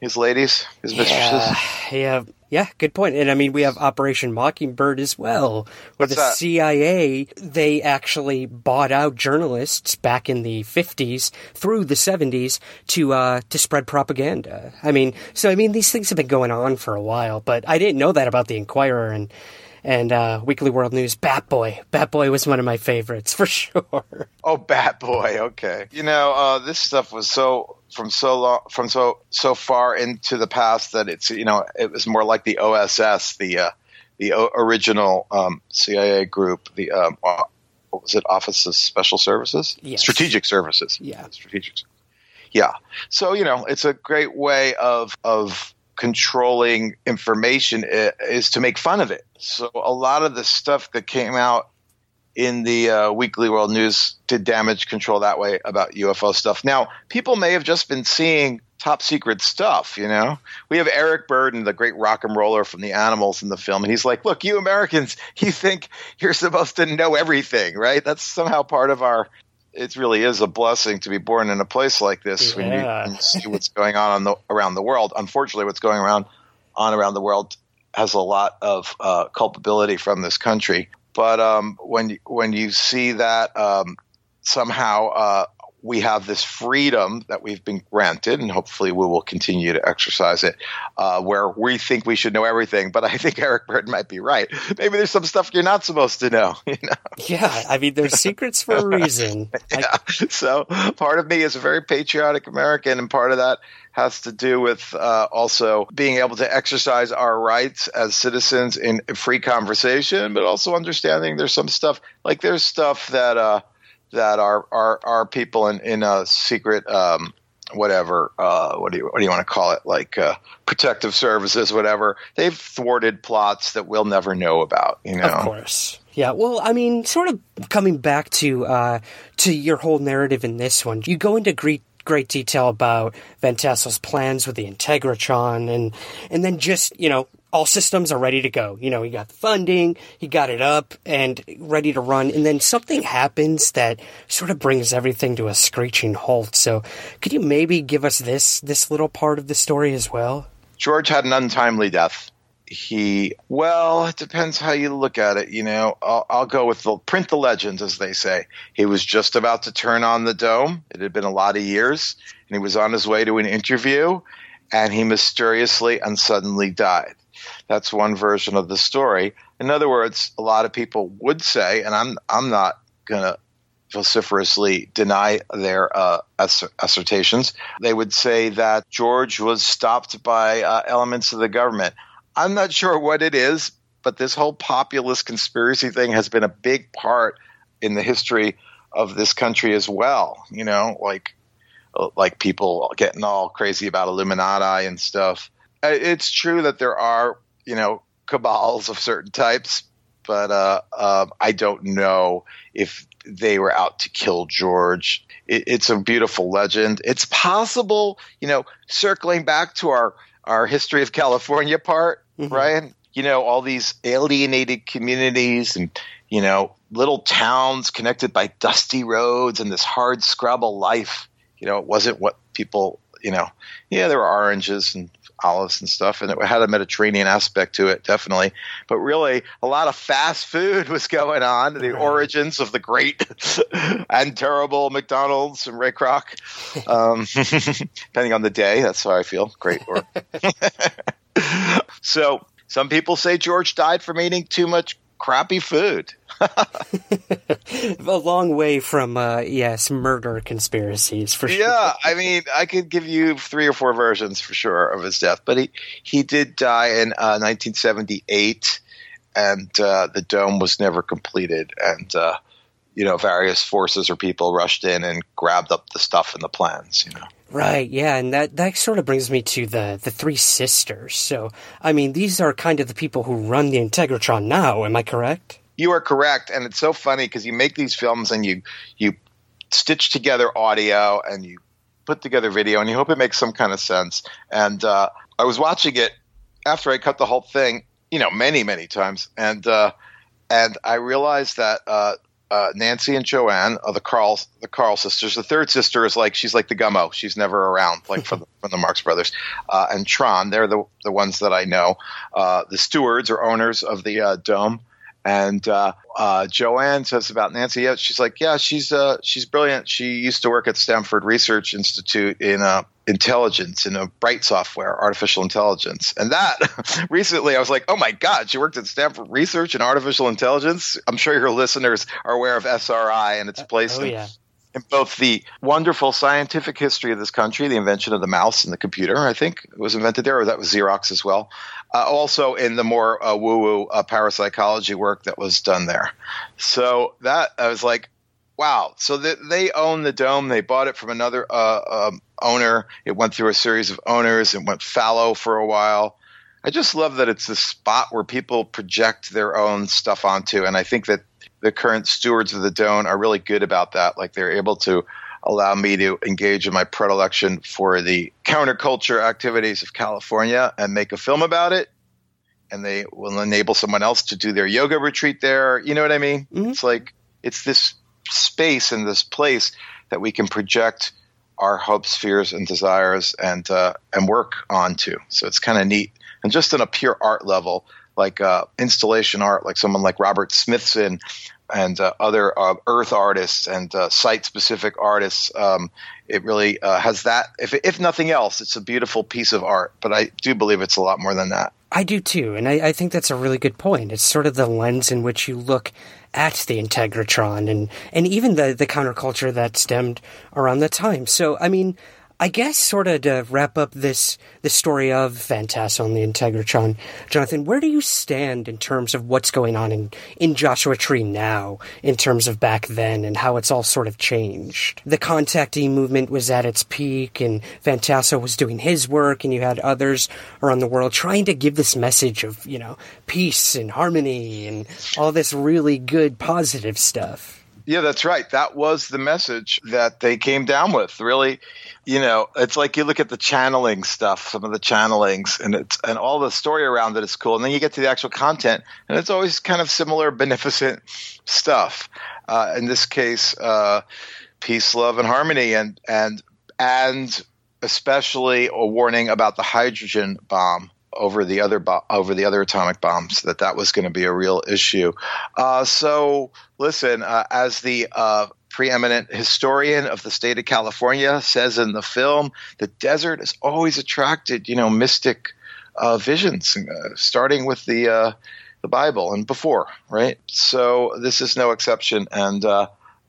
his ladies, his mistresses? Yeah, yeah, yeah. Good point. And I mean, we have Operation Mockingbird as well, where What's the that? CIA they actually bought out journalists back in the fifties through the seventies to uh, to spread propaganda. I mean, so I mean, these things have been going on for a while, but I didn't know that about the Inquirer and. And uh, Weekly World News, Bat Boy. Bat Boy was one of my favorites for sure. Oh, Bat Boy. Okay. You know, uh, this stuff was so from so long from so so far into the past that it's you know it was more like the OSS, the uh, the o- original um, CIA group, the um, what was it, Office of Special Services, Yes. Strategic Services. Yeah. Strategic. Yeah. So you know, it's a great way of of controlling information is to make fun of it. So a lot of the stuff that came out in the uh, Weekly World News did damage control that way about UFO stuff. Now, people may have just been seeing top secret stuff, you know? We have Eric Burdon, the great rock and roller from the Animals in the film, and he's like, look, you Americans, you think you're supposed to know everything, right? That's somehow part of our it really is a blessing to be born in a place like this Yeah. when, you, you see what's going on, on the, around the world. Unfortunately, what's going around on around the world has a lot of uh, culpability from this country. But um, when you, when you see that um, somehow uh, we have this freedom that we've been granted, and hopefully we will continue to exercise it, uh, where we think we should know everything. But I think Eric Burdon might be right. Maybe there's some stuff you're not supposed to know. You know? Yeah, I mean, there's secrets for a reason. yeah. so part of me is a very patriotic American, and part of that has to do with uh, also being able to exercise our rights as citizens in free conversation, but also understanding there's some stuff like there's stuff that uh, that our our, our people in in a secret. Um, whatever uh, what do you what do you want to call it like uh, protective services whatever they've thwarted plots that we'll never know about you know Of course. Yeah, well, I mean, sort of coming back to uh, to your whole narrative in this one, you go into great great detail about Van plans with the Integratron, and and then just you know all systems are ready to go. You know, he got the funding, he got it up and ready to run, and then something happens that sort of brings everything to a screeching halt. So, could you maybe give us this this little part of the story as well? George had an untimely death. He, well, it depends how you look at it. You know, I'll, I'll go with the print the legends, as they say. He was just about to turn on the dome. It had been a lot of years, and he was on his way to an interview, and he mysteriously and suddenly died. That's one version of the story. In other words, a lot of people would say, and I'm I'm not gonna vociferously deny their uh, asser- assertions. They would say that George was stopped by uh, elements of the government. I'm not sure what it is, but this whole populist conspiracy thing has been a big part in the history of this country as well. You know, like like people getting all crazy about Illuminati and stuff. It's true that there are, you know, cabals of certain types, but uh, uh, I don't know if they were out to kill George. It, it's a beautiful legend. It's possible, you know, circling back to our our history of California part, Ryan. You know, all these alienated communities and you know little towns connected by dusty roads and this hard scrabble life. You know, it wasn't what people. You know, yeah, there were oranges and olives and stuff, and it had a Mediterranean aspect to it, definitely. But really, a lot of fast food was going on. The origins of the great and terrible McDonald's and Ray Kroc, um, depending on the day. That's how I feel. Great or so. Some people say George died from eating too much crappy food. a long way from uh, yes, murder conspiracies for sure. Yeah, I mean, I could give you three or four versions for sure of his death, but he he did die in uh, 1978, and uh, the dome was never completed, and uh, you know, various forces or people rushed in and grabbed up the stuff and the plans. You know. Right, yeah, and that, that sort of brings me to the, the three sisters. So, I mean, these are kind of the people who run the Integratron now, am I correct? You are correct, and it's so funny because you make these films and you you stitch together audio and you put together video and you hope it makes some kind of sense. And uh, I was watching it after I cut the whole thing, you know, many many times, and uh, and I realized that uh, uh, Nancy and Joanne are the Karl the Karl sisters. The third sister is like she's like the Gummo. She's never around, like from the, from the Marx Brothers. Uh, and Tron, they're the the ones that I know. Uh, the stewards or owners of the uh, dome. And uh, uh, Joanne says about Nancy, yeah, she's like, yeah, she's uh, she's brilliant. She used to work at Stanford Research Institute in uh, intelligence, in a bright software, artificial intelligence. And that recently, I was like, oh my god, she worked at Stanford Research in artificial intelligence. I'm sure your listeners are aware of SRI and its place Oh, in, yeah. in both the wonderful scientific history of this country, the invention of the mouse and the computer, I think was invented there, or that was Xerox as well. Uh, also in the more uh, woo-woo uh, parapsychology work that was done there. So that I was like, wow. So they, they own the dome. They bought it from another uh, um, owner. It went through a series of owners. It went fallow for a while. I just love that it's a spot where people project their own stuff onto, and I think that the current stewards of the dome are really good about that. Like they're able to allow me to engage in my predilection for the counterculture activities of California and make a film about it. And they will enable someone else to do their yoga retreat there. You know what I mean? Mm-hmm. It's like it's this space and this place that we can project our hopes, fears, and desires and uh, and work onto. So it's kind of neat. And just on a pure art level, like uh, installation art, like someone like Robert Smithson and uh, other uh, earth artists and uh, site specific artists. Um, it really uh, has that. If, if nothing else, it's a beautiful piece of art. But I do believe it's a lot more than that. I do too, and I, I think that's a really good point. It's sort of the lens in which you look at the Integratron and and even the the counterculture that stemmed around the time. So I mean, I guess sort of to wrap up this the story of Van Tassel and the Integratron, Jonathan, where do you stand in terms of what's going on in, in Joshua Tree now, in terms of back then and how it's all sort of changed? The contactee movement was at its peak and Van Tassel was doing his work and you had others around the world trying to give this message of, you know, peace and harmony and all this really good positive stuff. Yeah, that's right. That was the message that they came down with. Really, you know, it's like you look at the channeling stuff, some of the channelings, and it's and all the story around it is cool. And then you get to the actual content, and it's always kind of similar, beneficent stuff. Uh, in this case, uh, peace, love, and harmony, and and and especially a warning about the hydrogen bomb over the other bo- over the other atomic bombs that that was going to be a real issue. Uh, so listen, uh, as the uh, preeminent historian of the state of California says in the film, the desert has always attracted you know mystic uh, visions, uh, starting with the uh, the Bible and before, right? So this is no exception, and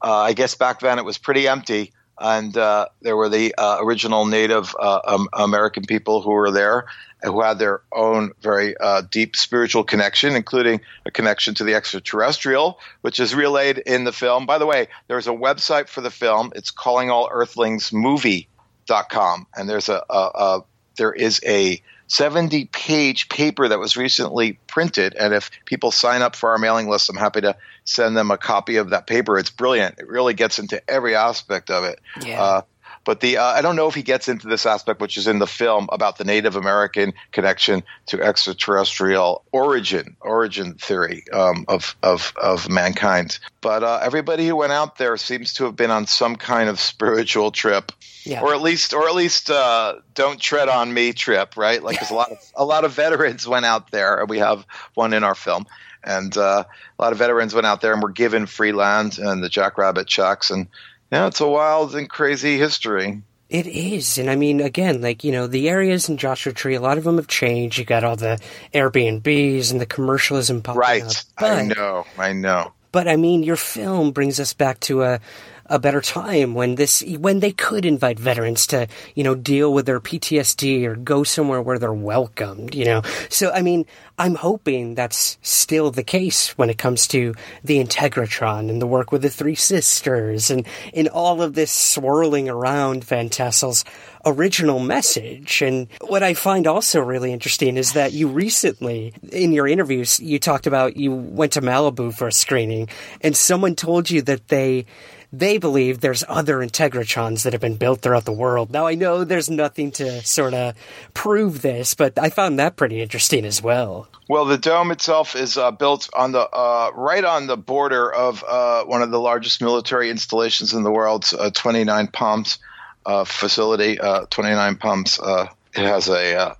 I guess back then it was pretty empty and uh, there were the uh, original Native uh, um, American people who were there, who had their own very uh, deep spiritual connection, including a connection to the extraterrestrial, which is relayed in the film. By the way, there's a website for the film. It's callingallearthlingsmovie.com, and there's a, a, a there is a 70 page paper that was recently printed. And if people sign up for our mailing list, I'm happy to send them a copy of that paper. It's brilliant. It really gets into every aspect of it. Yeah. Uh, but the uh, I don't know if he gets into this aspect, which is in the film about the Native American connection to extraterrestrial origin, origin theory um, of, of of mankind. But uh, everybody who went out there seems to have been on some kind of spiritual trip, yeah. or at least, or at least, uh, don't tread on me trip, right? Like, there's a lot of a lot of veterans went out there. And we have one in our film and uh, a lot of veterans went out there and were given free land and the jackrabbit checks and yeah, it's a wild and crazy history. It is. And I mean, again, like, you know, the areas in Joshua Tree, a lot of them have changed. You got all the Airbnbs and the commercialism popping right. up. Right. I know. I know. But I mean, your film brings us back to a, a better time when this when they could invite veterans to you know deal with their PTSD or go somewhere where they're welcomed you know so I mean I'm hoping that's still the case when it comes to the Integratron and the work with the Three Sisters and in all of this swirling around Van Tassel's original message. And what I find also really interesting is that you recently, in your interviews, you talked about you went to Malibu for a screening and someone told you that they they believe there's other Integratrons that have been built throughout the world. Now, I know there's nothing to sort of prove this, but I found that pretty interesting as well. Well, the dome itself is uh, built on the uh, right on the border of uh, one of the largest military installations in the world, uh, 29 Palms uh, facility. Uh, 29 Palms. it has a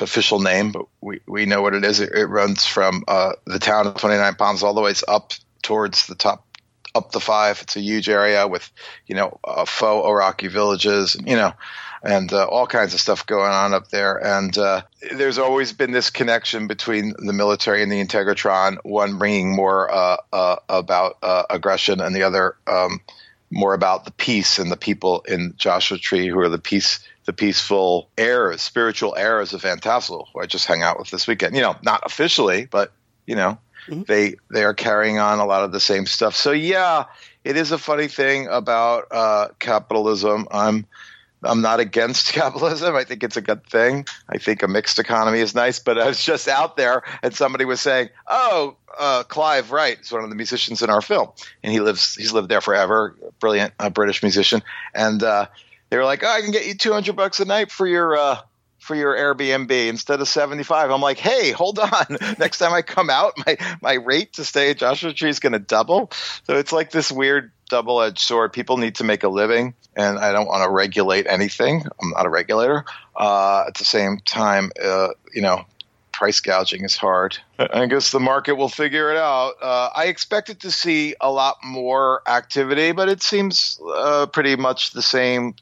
official name, but we, we know what it is. It, it runs from the town of 29 Palms all the way up towards the top up the five. It's a huge area with, you know, uh, faux Iraqi villages, you know, and uh, all kinds of stuff going on up there. And uh, there's always been this connection between the military and the Integratron, one bringing more uh, uh, about uh, aggression and the other um, more about the peace and the people in Joshua Tree who are the peace. The peaceful heirs, spiritual heirs of Van Tassel, who I just hung out with this weekend. You know, not officially, but you know, Mm-hmm. They they are carrying on a lot of the same stuff. So yeah, it is a funny thing about uh, capitalism. I'm I'm not against capitalism. I think it's a good thing. I think a mixed economy is nice. But I was just out there, and somebody was saying, "Oh, uh, Clive Wright is one of the musicians in our film, and he lives. He's lived there forever. Brilliant uh, British musician." And uh, they were like, "Oh, I can get you 200 bucks a night for your." For your Airbnb instead of 75. I'm like, hey, hold on. Next time I come out, my, my rate to stay at Joshua Tree is going to double. So it's like this weird double edged sword. People need to make a living, and I don't want to regulate anything. I'm not a regulator. Uh, at the same time, uh, you know, price gouging is hard. I guess the market will figure it out. Uh, I expected to see a lot more activity, but it seems uh, pretty much the same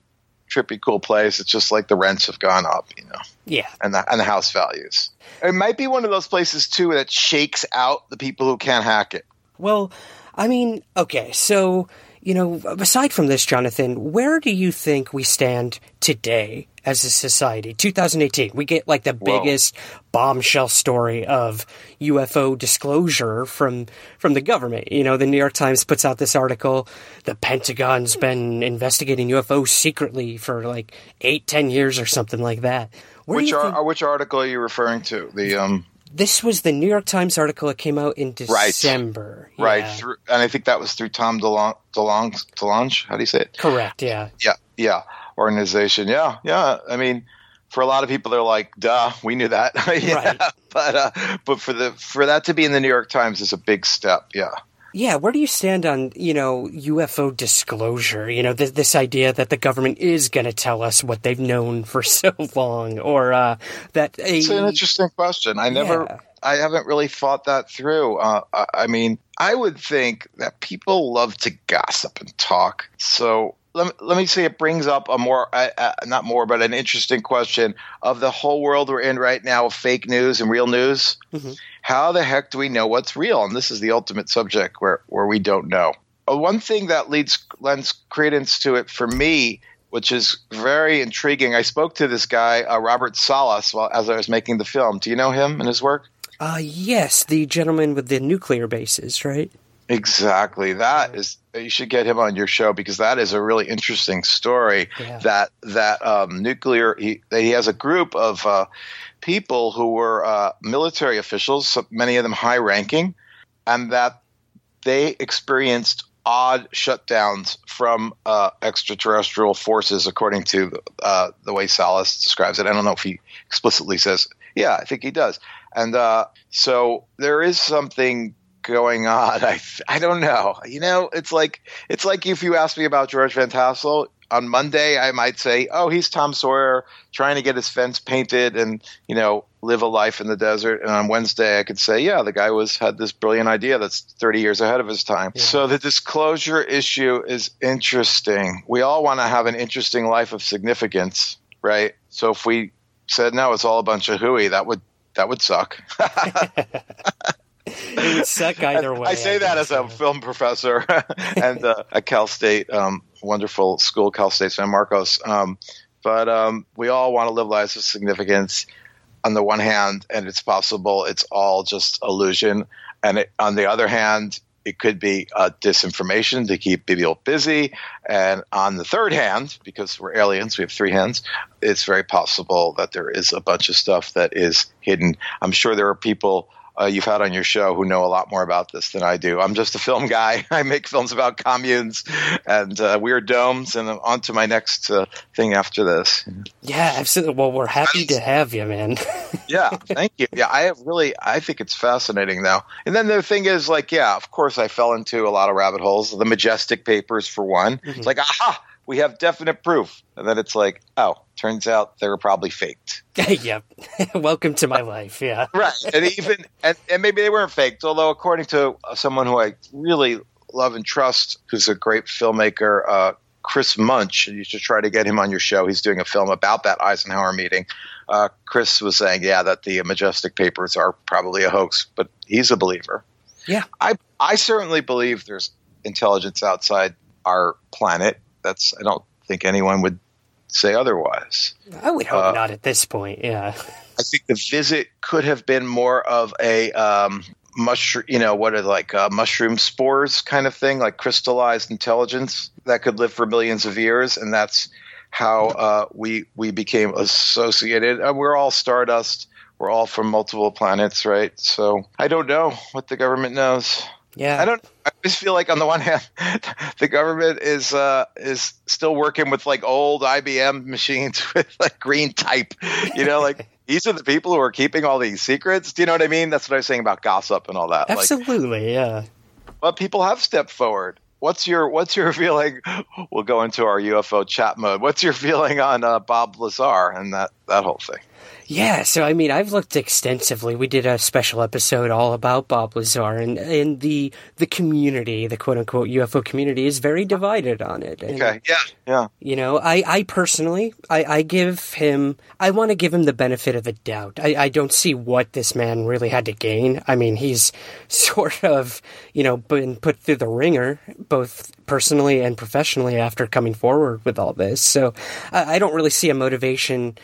trippy cool place. It's just like the rents have gone up, you know. Yeah. And the and the house values. It might be one of those places too that shakes out the people who can't hack it. Well, I mean, okay, so you know, aside from this, Jonathan, where do you think we stand today as a society? 2018, we get like the Whoa. biggest bombshell story of UFO disclosure from from the government. You know, the New York Times puts out this article. The Pentagon's been investigating UFOs secretly for like eight, ten years or something like that. Where which are, think- which article are you referring to? The um this was the New York Times article. that came out in December. right Yeah. through, and I think that was through Tom DeLong, DeLong, DeLonge. How do you say it? Correct. Yeah. Yeah, yeah, organization. Yeah, yeah. I mean, for a lot of people, they're like, "Duh, we knew that." yeah, but uh, but for the for that to be in the New York Times is a big step. Yeah. Yeah, where do you stand on, you know, UFO disclosure? You know, th- this idea that the government is going to tell us what they've known for so long, or uh, that a. It's an interesting question. I never, Yeah. I haven't really thought that through. Uh, I, I mean, I would think that people love to gossip and talk. So let me, let me say it brings up a more, uh, uh, not more, but an interesting question of the whole world we're in right now of fake news and real news. Mhm. How the heck do we know what's real? And this is the ultimate subject where, where we don't know. Uh, One thing that leads lends credence to it for me, which is very intriguing. I spoke to this guy, uh, Robert Salas, while as I was making the film. Do you know him and his work? Uh, yes, the gentleman with the nuclear bases, right? Exactly. That is you should get him on your show because that is a really interesting story. Yeah. That that um, nuclear he that he has a group of uh, people who were uh, military officials, many of them high ranking, and that they experienced odd shutdowns from uh, extraterrestrial forces, according to uh, the way Salas describes it. I don't know if he explicitly says, yeah, I think he does. And uh, so there is something going on. I, I don't know. You know, it's like it's like if you ask me about George Van Tassel on Monday, I might say, "Oh, he's Tom Sawyer trying to get his fence painted and you know live a life in the desert." And on Wednesday, I could say, "Yeah, the guy was had this brilliant idea that's 30 years ahead of his time." So the disclosure issue is interesting. We all want to have an interesting life of significance, right? So if we said no, it's all a bunch of hooey, that would that would suck. It would suck either way. I say that as a film professor and uh, at Cal State, um, wonderful school, Cal State San Marcos. Um, but um, we all want to live lives of significance on the one hand, and it's possible it's all just illusion. And it, on the other hand, it could be uh, disinformation to keep people busy. And on the third hand, because we're aliens, we have three hands, it's very possible that there is a bunch of stuff that is hidden. I'm sure there are people uh, you've had on your show who know a lot more about this than I do. I'm just a film guy. I make films about communes and uh, weird domes, and I'm on to my next uh, thing after this. Yeah, absolutely. Well, we're happy to have you, man. yeah, thank you. Yeah, I have really, I think it's fascinating though. And then the thing is, like, yeah, of course, I fell into a lot of rabbit holes. The Majestic Papers, for one. It's like, aha, we have definite proof. And then it's like, oh, turns out they were probably faked. yep. Welcome to my life. Yeah. Right. And even, and, and maybe they weren't faked, although according to someone who I really love and trust, who's a great filmmaker, uh, Chris Munch, you should try to get him on your show. He's doing a film about that Eisenhower meeting. Uh, Chris was saying, yeah, that the Majestic Papers are probably a hoax, but he's a believer. Yeah. I I certainly believe there's intelligence outside our planet. That's I don't think anyone would say otherwise. I would hope Uh, not at this point. Yeah. I think the visit could have been more of a um, mushroom, you know, what are like uh, mushroom spores kind of thing, like crystallized intelligence that could live for millions of years, and that's how uh, we we became associated. Uh, we're all stardust. We're all from multiple planets, right? So I don't know what the government knows. Yeah, I don't. I just feel like on the one hand, the government is uh, is still working with like old IBM machines with like green type. You know, like these are the people who are keeping all these secrets. Do you know what I mean? That's what I was saying about gossip and all that. Absolutely, like, yeah. But people have stepped forward. What's your What's your feeling? We'll go into our UFO chat mode. What's your feeling on uh, Bob Lazar and that that whole thing? Yeah, so I mean, I've looked extensively. We did a special episode all about Bob Lazar, and, and the the community, the quote unquote UFO community, is very divided on it. And, okay, yeah, yeah. You know, I, I personally, I, I give him, I want to give him the benefit of the doubt. I, I don't see what this man really had to gain. I mean, he's sort of, you know, been put through the ringer, both personally and professionally, after coming forward with all this. So I, I don't really see a motivation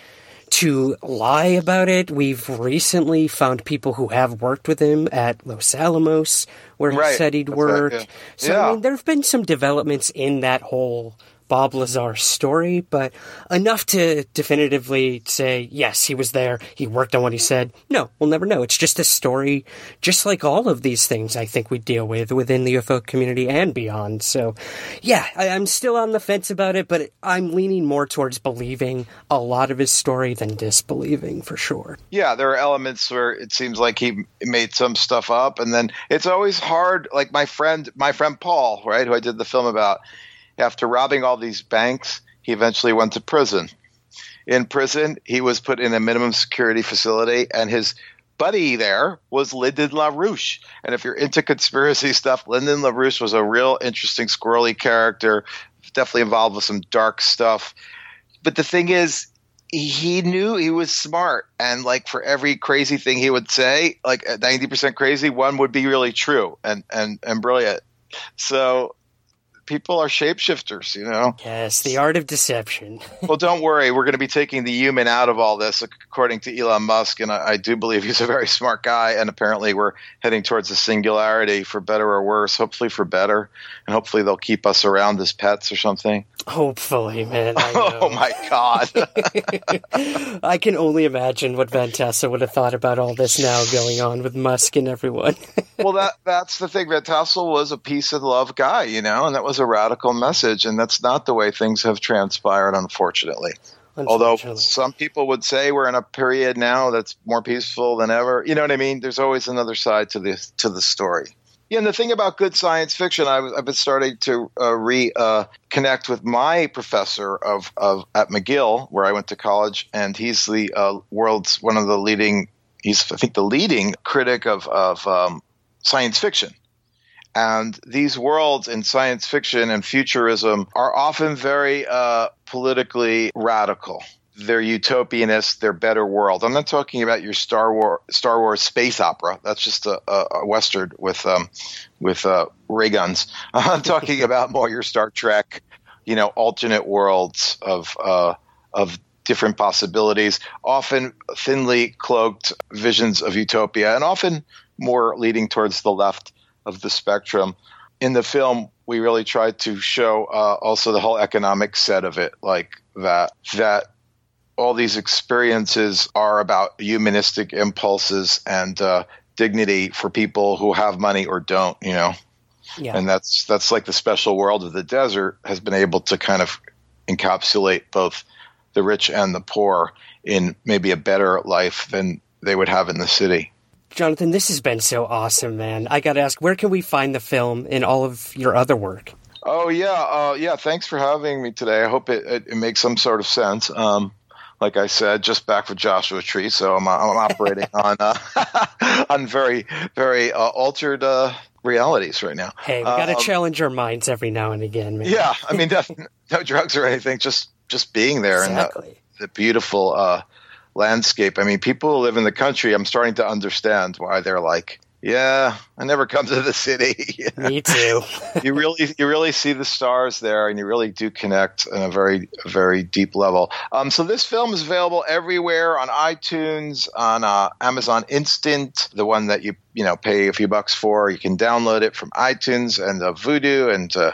to lie about it. We've recently found people who have worked with him at Los Alamos, where he Right. said he'd worked. right, yeah. So Yeah. I mean, there have been some developments in that whole Bob Lazar's story, but enough to definitively say yes, he was there. He worked on what he said. No, we'll never know. It's just a story, just like all of these things. I think we deal with within the UFO community and beyond. So, yeah, I, I'm still on the fence about it, but I'm leaning more towards believing a lot of his story than disbelieving for sure. Yeah, there are elements where it seems like he made some stuff up, and then it's always hard. Like my friend, my friend Paul, right, who I did the film about, after robbing all these banks, he eventually went to prison. In prison, he was put in a minimum security facility, and his buddy there was Lyndon LaRouche. And if you're into conspiracy stuff, Lyndon LaRouche was a real interesting, squirrely character, definitely involved with some dark stuff. But the thing is, he knew he was smart and like for every crazy thing he would say like 90% crazy one would be really true and and and brilliant so people are shapeshifters you know? Yes, the art of deception. well don't worry. We're going to be taking the human out of all this according to elon musk and I, I do believe he's a very smart guy and apparently we're heading towards a singularity for better or worse hopefully for better and hopefully they'll keep us around as pets or something Hopefully, man. I oh my god I can only imagine what Van Tassel would have thought about all this now going on with Musk and everyone. well, that that's the thing. Van Tassel was a peace and love guy, you know, and that was a radical message, and that's not the way things have transpired, unfortunately. Although some people would say we're in a period now that's more peaceful than ever, you know what I mean. There's always another side to the to the story. Yeah, and the thing about good science fiction, I've, I've been starting to uh, uh, with my professor of, of at McGill, where I went to college, and he's the uh, world's one of the leading. He's I think the leading critic of of um, science fiction. And these worlds in science fiction and futurism are often very uh, politically radical. They're utopianist. They're better world. I'm not talking about your Star Wars Star Wars space opera. That's just a, a, a western with um, with uh, ray guns. I'm talking about more your Star Trek, you know, alternate worlds of uh, of different possibilities, often thinly cloaked visions of utopia, and often more leading towards the left of the spectrum. In the film, we really tried to show uh, also the whole economic set of it, like that that all these experiences are about humanistic impulses and uh, dignity for people who have money or don't, you know. Yeah. And that's that's like the special world of the desert has been able to kind of encapsulate both the rich and the poor in maybe a better life than they would have in the city. Jonathan, this has been so awesome, man. I got to ask, where can we find the film and all of your other work? Oh yeah, uh, yeah. Thanks for having me today. I hope it, it, it makes some sort of sense. Um, like I said, just back from Joshua Tree, so I'm, I'm operating on uh, on very very uh, altered uh, realities right now. Hey, we got to Um, challenge our minds every now and again, man. Yeah, I mean, no, no drugs or anything. Just just being there Exactly. and the, the beautiful uh, landscape. I mean, people who live in the country. I'm starting to understand why they're like, yeah, I never come to the city. Me too. you really you really see the stars there, and you really do connect on a very very deep level. Um, so this film is available everywhere on iTunes, on uh, Amazon Instant, the one that you you know pay a few bucks for. You can download it from iTunes and uh, Vudu and uh,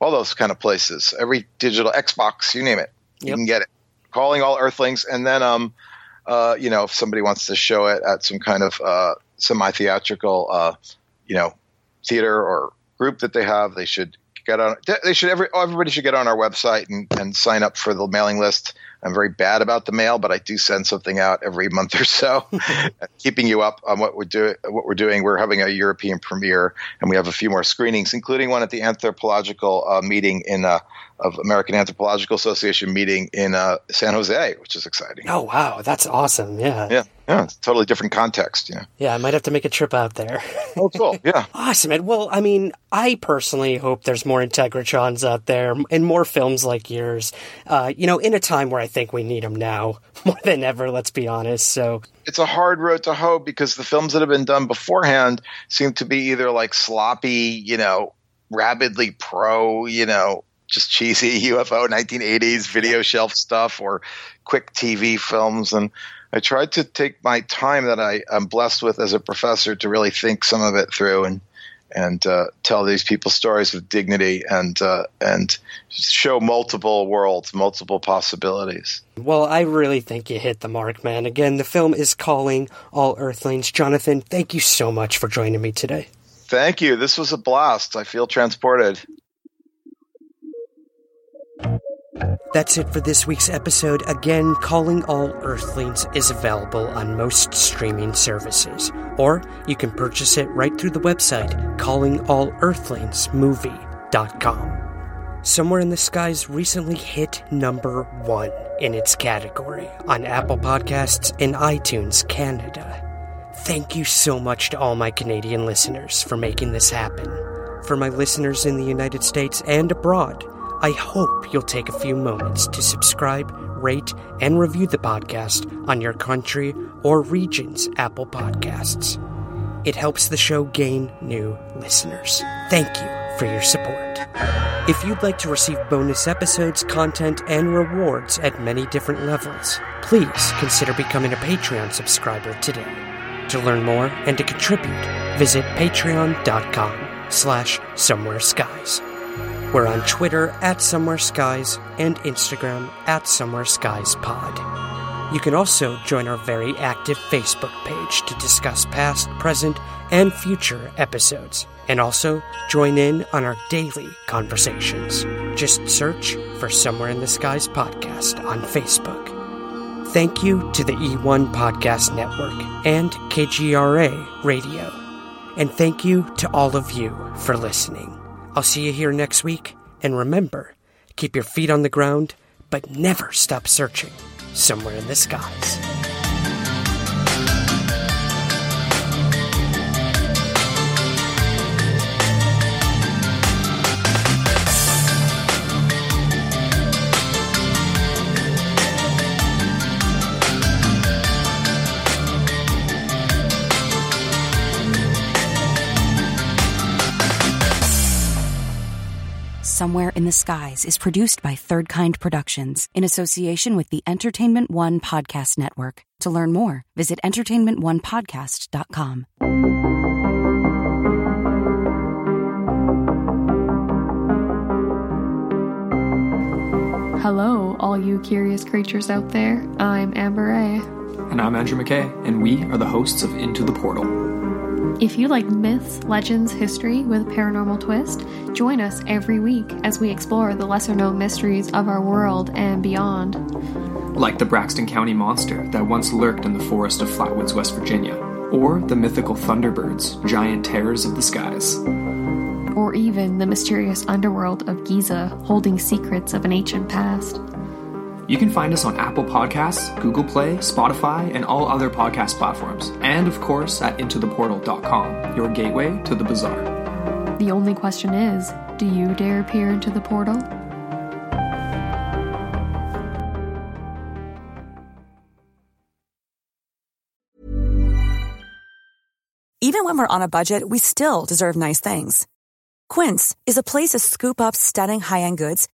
all those kind of places. Every digital Xbox, you name it. You can get it. Calling All Earthlings, and then um, uh, you know, if somebody wants to show it at some kind of uh, semi-theatrical, uh, you know, theater or group that they have, they should get on. They should every everybody should get on our website and, and sign up for the mailing list. I'm very bad about the mail, but I do send something out every month or so, keeping you up on what we're doing. What we're doing. We're having a European premiere, and we have a few more screenings, including one at the anthropological uh, meeting in uh, of American Anthropological Association meeting in uh, San Jose, which is exciting. Oh wow, that's awesome! Yeah, yeah, yeah. It's totally different context. Yeah, yeah. I might have to make a trip out there. oh, cool. Yeah, awesome. And well, I mean, I personally hope there's more Integratrons out there and more films like yours. Uh, you know, in a time where I think we need them now more than ever. Let's be honest. So it's a hard road to hoe because the films that have been done beforehand seem to be either like sloppy, you know, rabidly pro, you know, just cheesy UFO 1980s video shelf stuff or quick TV films. And I tried to take my time that I, am blessed with as a professor to really think some of it through and and uh, tell these people stories with dignity and uh, and show multiple worlds, multiple possibilities. Well, I really think you hit the mark, man. Again, the film is calling all Earthlings. Jonathan, thank you so much for joining me today. Thank you. This was a blast. I feel transported. That's it for this week's episode. Again, Calling All Earthlings is available on most streaming services, or you can purchase it right through the website callingallearthlingsmovie.com. Somewhere in the Skies recently hit number one in its category on Apple Podcasts and iTunes Canada. Thank you so much to all my Canadian listeners for making this happen. For my listeners in the United States and abroad, I hope you'll take a few moments to subscribe, rate, and review the podcast on your country or region's Apple Podcasts. It helps the show gain new listeners. Thank you for your support. If you'd like to receive bonus episodes, content, and rewards at many different levels, please consider becoming a Patreon subscriber today. To learn more and to contribute, visit patreon.com slash somewhere skies. We're on Twitter at Somewhere Skies and Instagram at Somewhere Skies Pod. You can also join our very active Facebook page to discuss past, present, and future episodes, and also join in on our daily conversations. Just search for Somewhere in the Skies podcast on Facebook. Thank you to the E1 Podcast Network and KGRA Radio. And thank you to all of you for listening. I'll see you here next week, and remember keep your feet on the ground, but never stop searching somewhere in the skies. Somewhere in the Skies is produced by Third Kind Productions in association with the Entertainment One Podcast Network. To learn more, visit entertainmentonepodcast.com. Hello, all you curious creatures out there. I'm Amber A. And I'm Andrew McKay, and we are the hosts of Into the Portal. If you like myths, legends, history with a paranormal twist, join us every week as we explore the lesser known mysteries of our world and beyond. Like the Braxton County monster that once lurked in the forest of Flatwoods, West Virginia, or the mythical Thunderbirds, giant terrors of the skies. Or even the mysterious underworld of Giza, holding secrets of an ancient past. You can find us on Apple Podcasts, Google Play, Spotify, and all other podcast platforms. And of course at intotheportal.com, your gateway to the bizarre. The only question is do you dare peer into the portal? Even when we're on a budget, we still deserve nice things. Quince is a place to scoop up stunning high end goods